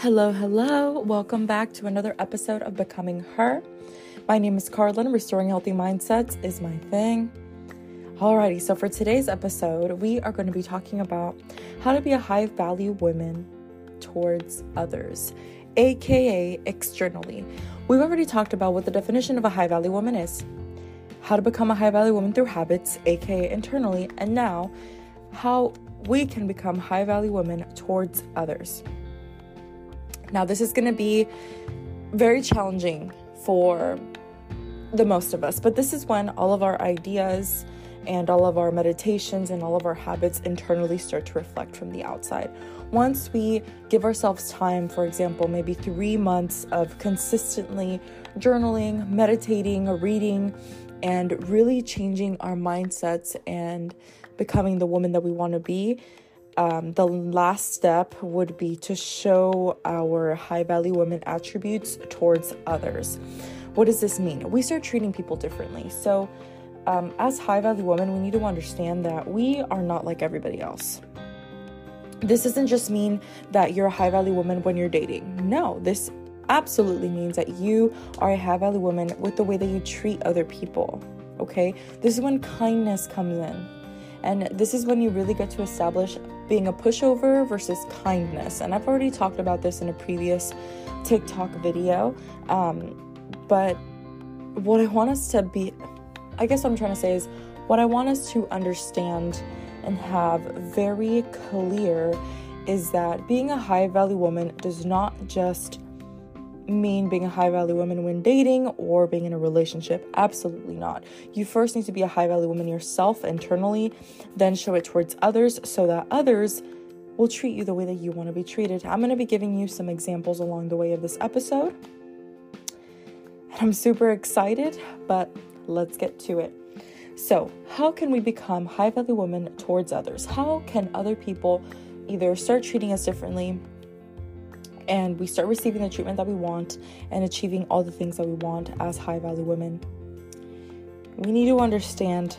Hello, hello. Welcome back to another episode of Becoming Her. My name is Carlin. Restoring healthy mindsets is my thing. Alrighty, so for today's episode, we are going to be talking about how to be a high value woman towards others, aka externally. We've already talked about what the definition of a high value woman is, how to become a high value woman through habits, aka internally, and now how we can become high value women towards others. Now, this is going to be very challenging for the most of us, but this is when all of our ideas and all of our meditations and all of our habits internally start to reflect from the outside. Once we give ourselves time, for example, maybe three months of consistently journaling, meditating, reading, and really changing our mindsets and becoming the woman that we want to be, um, the last step would be to show our high value women attributes towards others. What does this mean? We start treating people differently. So, um, as high value women, we need to understand that we are not like everybody else. This doesn't just mean that you're a high value woman when you're dating. No, this absolutely means that you are a high value woman with the way that you treat other people. Okay? This is when kindness comes in. And this is when you really get to establish being a pushover versus kindness. And I've already talked about this in a previous TikTok video. Um, but what I want us to be, I guess what I'm trying to say is, what I want us to understand and have very clear is that being a high value woman does not just mean being a high value woman when dating or being in a relationship. Absolutely not. You first need to be a high value woman yourself internally, then show it towards others so that others will treat you the way that you want to be treated. I'm going to be giving you some examples along the way of this episode. I'm super excited, but let's get to it. So, how can we become high value women towards others? How can other people either start treating us differently and we start receiving the treatment that we want and achieving all the things that we want as high value women. We need to understand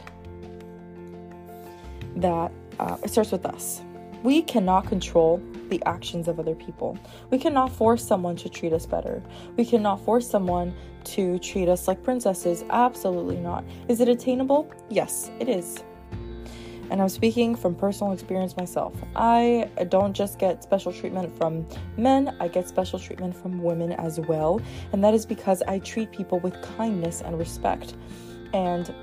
that uh, it starts with us. We cannot control the actions of other people. We cannot force someone to treat us better. We cannot force someone to treat us like princesses. Absolutely not. Is it attainable? Yes, it is. And I'm speaking from personal experience myself. I don't just get special treatment from men, I get special treatment from women as well. And that is because I treat people with kindness and respect. And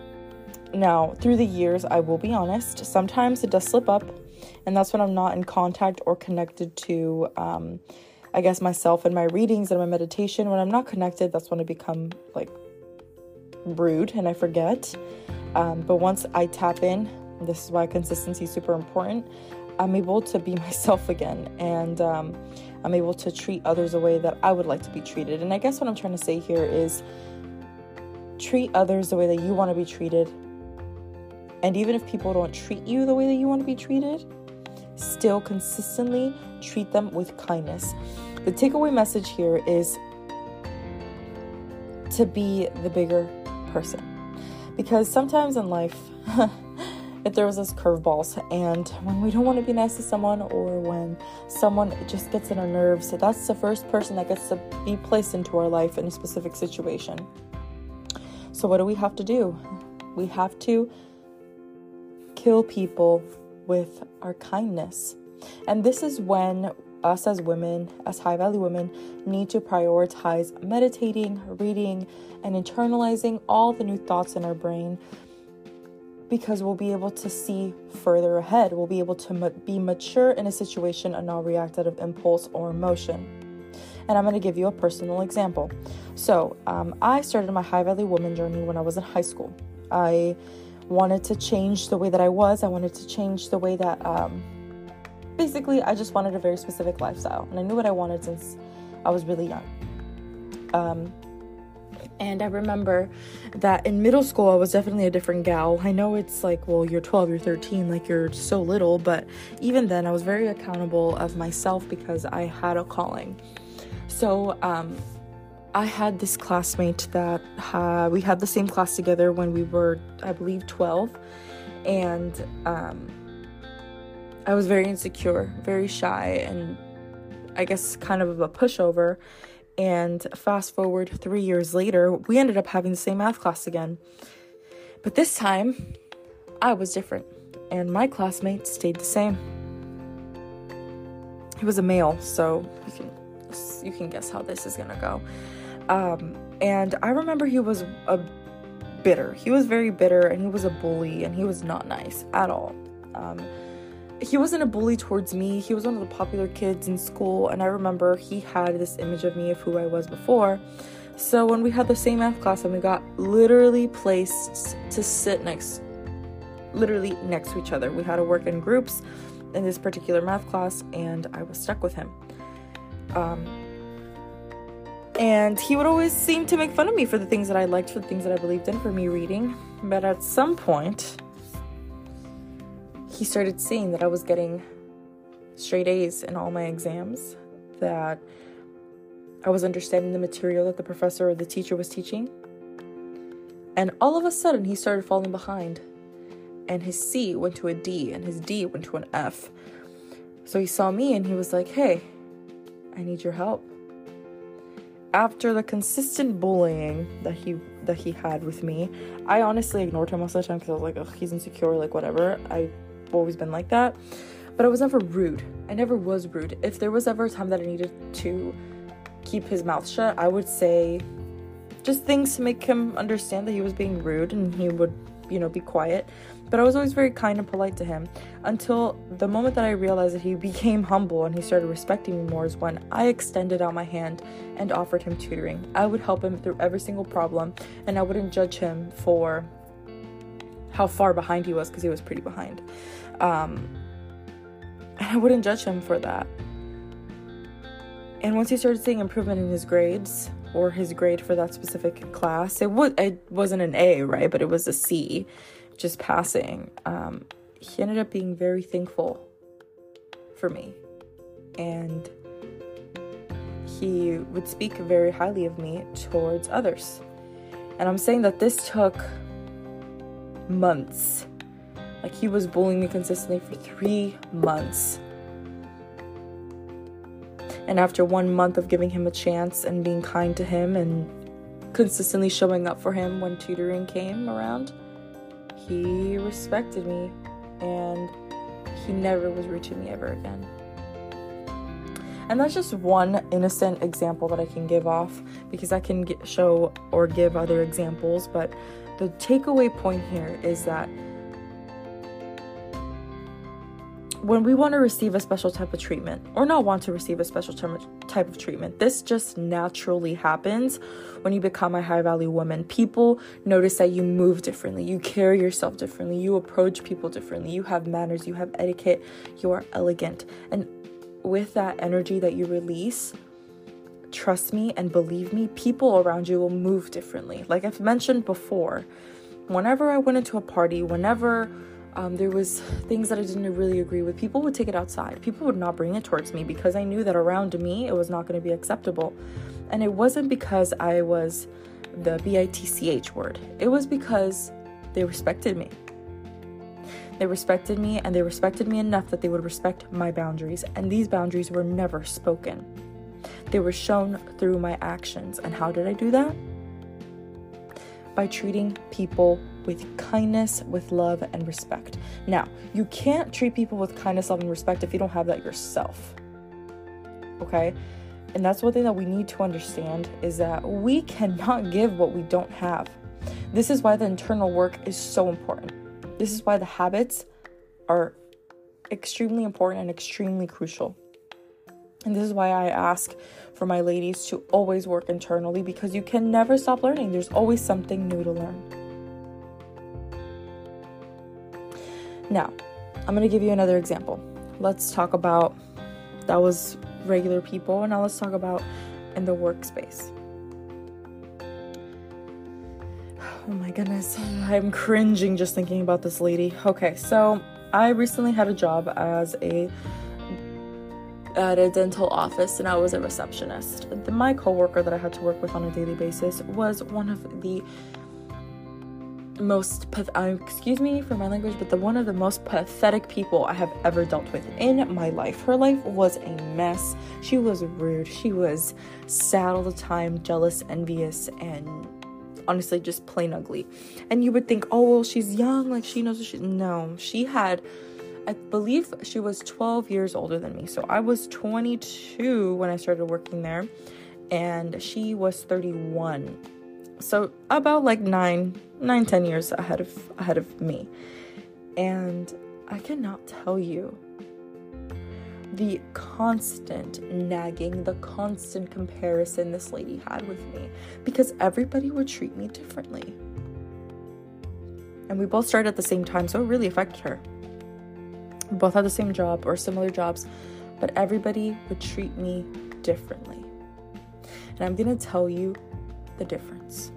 now, through the years, I will be honest, sometimes it does slip up. And that's when I'm not in contact or connected to, um, I guess, myself and my readings and my meditation. When I'm not connected, that's when I become like rude and I forget. Um, but once I tap in, this is why consistency is super important. I'm able to be myself again and um, I'm able to treat others the way that I would like to be treated. And I guess what I'm trying to say here is treat others the way that you want to be treated. And even if people don't treat you the way that you want to be treated, still consistently treat them with kindness. The takeaway message here is to be the bigger person. Because sometimes in life, it throws us curveballs. And when we don't want to be nice to someone or when someone just gets in our nerves, that's the first person that gets to be placed into our life in a specific situation. So, what do we have to do? We have to kill people with our kindness. And this is when us as women, as high value women, need to prioritize meditating, reading, and internalizing all the new thoughts in our brain because we'll be able to see further ahead. We'll be able to ma- be mature in a situation and not react out of impulse or emotion. And I'm going to give you a personal example. So, um, I started my high value woman journey when I was in high school. I wanted to change the way that I was, I wanted to change the way that, um, basically, I just wanted a very specific lifestyle. And I knew what I wanted since I was really young. Um, and I remember that in middle school, I was definitely a different gal. I know it's like, well, you're 12, you're 13, like you're so little, but even then, I was very accountable of myself because I had a calling. So, um, I had this classmate that uh, we had the same class together when we were, I believe, 12. And um, I was very insecure, very shy, and I guess, kind of a pushover. And fast forward three years later, we ended up having the same math class again. But this time, I was different, and my classmates stayed the same. He was a male, so you can you can guess how this is gonna go. Um, and I remember he was a bitter. He was very bitter, and he was a bully, and he was not nice at all. Um, he wasn't a bully towards me. He was one of the popular kids in school, and I remember he had this image of me of who I was before. So when we had the same math class and we got literally placed to sit next literally next to each other. We had to work in groups in this particular math class and I was stuck with him. Um, and he would always seem to make fun of me for the things that I liked, for the things that I believed in, for me reading. But at some point, he started seeing that I was getting straight A's in all my exams, that I was understanding the material that the professor or the teacher was teaching. And all of a sudden, he started falling behind. And his C went to a D, and his D went to an F. So he saw me and he was like, Hey, I need your help. After the consistent bullying that he that he had with me, I honestly ignored him most of the time because I was like, oh, he's insecure, like whatever. I always been like that. But I was never rude. I never was rude. If there was ever a time that I needed to keep his mouth shut, I would say just things to make him understand that he was being rude and he would, you know, be quiet. But I was always very kind and polite to him until the moment that I realized that he became humble and he started respecting me more is when I extended out my hand and offered him tutoring. I would help him through every single problem and I wouldn't judge him for how far behind he was because he was pretty behind. Um, and I wouldn't judge him for that. And once he started seeing improvement in his grades or his grade for that specific class, it was it wasn't an A, right? But it was a C, just passing. Um, he ended up being very thankful for me, and he would speak very highly of me towards others. And I'm saying that this took months. Like he was bullying me consistently for three months. And after one month of giving him a chance and being kind to him and consistently showing up for him when tutoring came around, he respected me and he never was rude to me ever again. And that's just one innocent example that I can give off because I can get, show or give other examples, but the takeaway point here is that when we want to receive a special type of treatment or not want to receive a special type of treatment, this just naturally happens when you become a high value woman. People notice that you move differently, you carry yourself differently, you approach people differently, you have manners, you have etiquette, you are elegant. And with that energy that you release, trust me and believe me, people around you will move differently. Like I've mentioned before, whenever I went into a party, whenever um, there was things that I didn't really agree with, people would take it outside. People would not bring it towards me because I knew that around me it was not going to be acceptable. And it wasn't because I was the B I T C H word. It was because they respected me. They respected me and they respected me enough that they would respect my boundaries. And these boundaries were never spoken. They were shown through my actions. And how did I do that? By treating people with kindness, with love, and respect. Now, you can't treat people with kindness, love, and respect if you don't have that yourself. Okay? And that's one thing that we need to understand is that we cannot give what we don't have. This is why the internal work is so important. This is why the habits are extremely important and extremely crucial. And this is why I ask for my ladies to always work internally because you can never stop learning. There's always something new to learn. Now, I'm going to give you another example. Let's talk about that was regular people, and now let's talk about in the workspace. Oh my goodness, I'm cringing just thinking about this lady. Okay, so I recently had a job as a at a dental office and I was a receptionist. My coworker that I had to work with on a daily basis was one of the most uh, excuse me for my language but the one of the most pathetic people i have ever dealt with in my life. Her life was a mess. She was rude. She was sad all the time jealous envious and honestly just plain ugly. And you would think oh well she's young. Like she knows she no she had i believe she was 12 years older than me. So i was 22 when i started working there and she was 31 so about like nine nine ten years ahead of ahead of me. And i cannot tell you the constant nagging the constant comparison this lady had with me because everybody would treat me differently. And we both started at the same time so it really affected her both had the same job or similar jobs but everybody would treat me differently and i'm going to tell you the difference.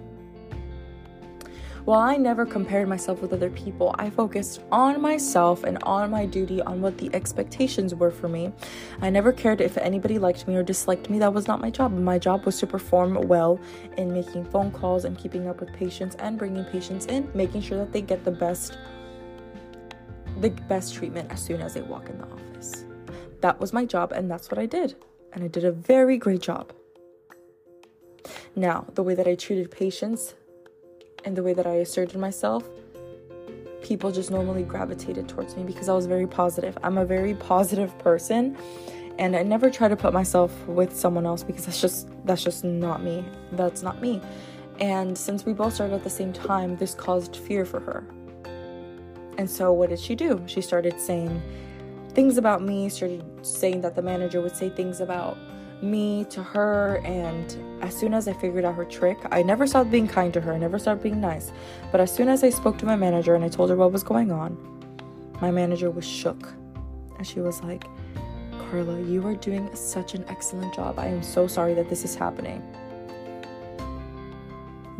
While I never compared myself with other people, I focused on myself and on my duty, on what the expectations were for me. I never cared if anybody liked me or disliked me. That was not my job. My job was to perform well in making phone calls and keeping up with patients and bringing patients in, making sure that they get the best the best treatment as soon as they walk in the office. That was my job and that's what I did. And I did a very great job. Now, the way that I treated patients and the way that I asserted myself, people just normally gravitated towards me because I was very positive. I'm a very positive person and I never try to put myself with someone else because that's just that's just not me. That's not me. And since we both started at the same time, this caused fear for her. And so what did she do? She started saying things about me, started saying that the manager would say things about me to her and as soon as I figured out her trick, I never stopped being kind to her, I never stopped being nice. But as soon as I spoke to my manager and I told her what was going on, my manager was shook. And she was like, Carla, you are doing such an excellent job. I am so sorry that this is happening.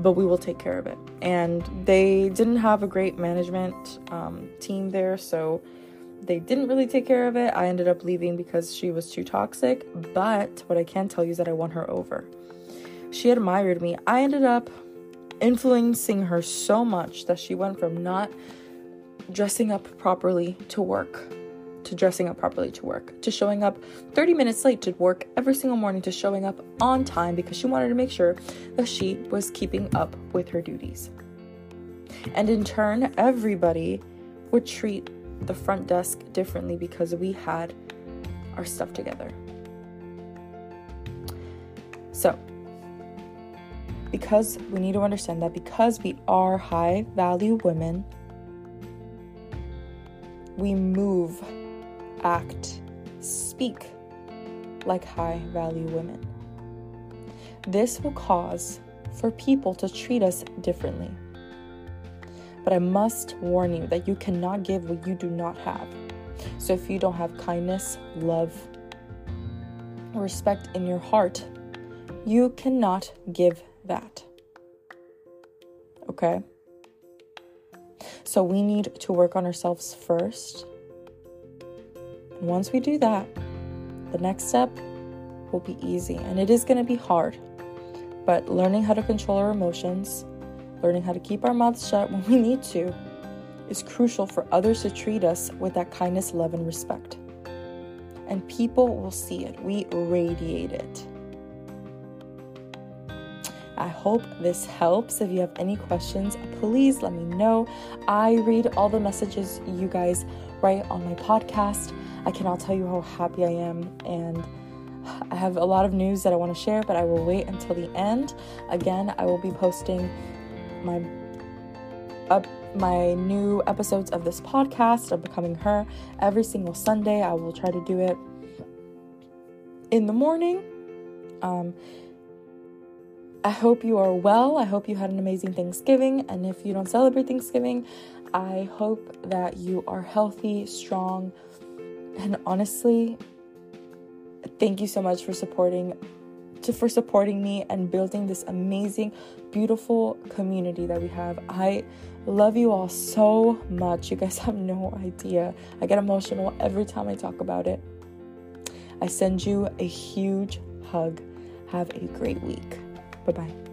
But we will take care of it. And they didn't have a great management um, team there, so they didn't really take care of it. I ended up leaving because she was too toxic. But what I can tell you is that I won her over. She admired me. I ended up influencing her so much that she went from not dressing up properly to work to dressing up properly to work to showing up 30 minutes late to work every single morning to showing up on time because she wanted to make sure that she was keeping up with her duties. And in turn, everybody would treat the front desk differently because we had our stuff together. So, because we need to understand that because we are high value women, we move, act, speak like high value women. This will cause for people to treat us differently. But I must warn you that you cannot give what you do not have. So if you don't have kindness, love, respect in your heart, you cannot give that. Okay? So we need to work on ourselves first. Once we do that, the next step will be easy. And it is going to be hard. But learning how to control our emotions, learning how to keep our mouths shut when we need to, is crucial for others to treat us with that kindness, love, and respect. And people will see it. We radiate it. I hope this helps. If you have any questions, please let me know. I read all the messages you guys write on my podcast. I cannot tell you how happy I am and I have a lot of news that I want to share, but I will wait until the end. Again, I will be posting my up my new episodes of this podcast of becoming her every single Sunday. I will try to do it in the morning. Um, I hope you are well. I hope you had an amazing Thanksgiving. And if you don't celebrate Thanksgiving, I hope that you are healthy, strong, and honestly, thank you so much for supporting to for supporting me and building this amazing, beautiful community that we have. I love you all so much. You guys have no idea. I get emotional every time I talk about it. I send you a huge hug. Have a great week. Bye bye.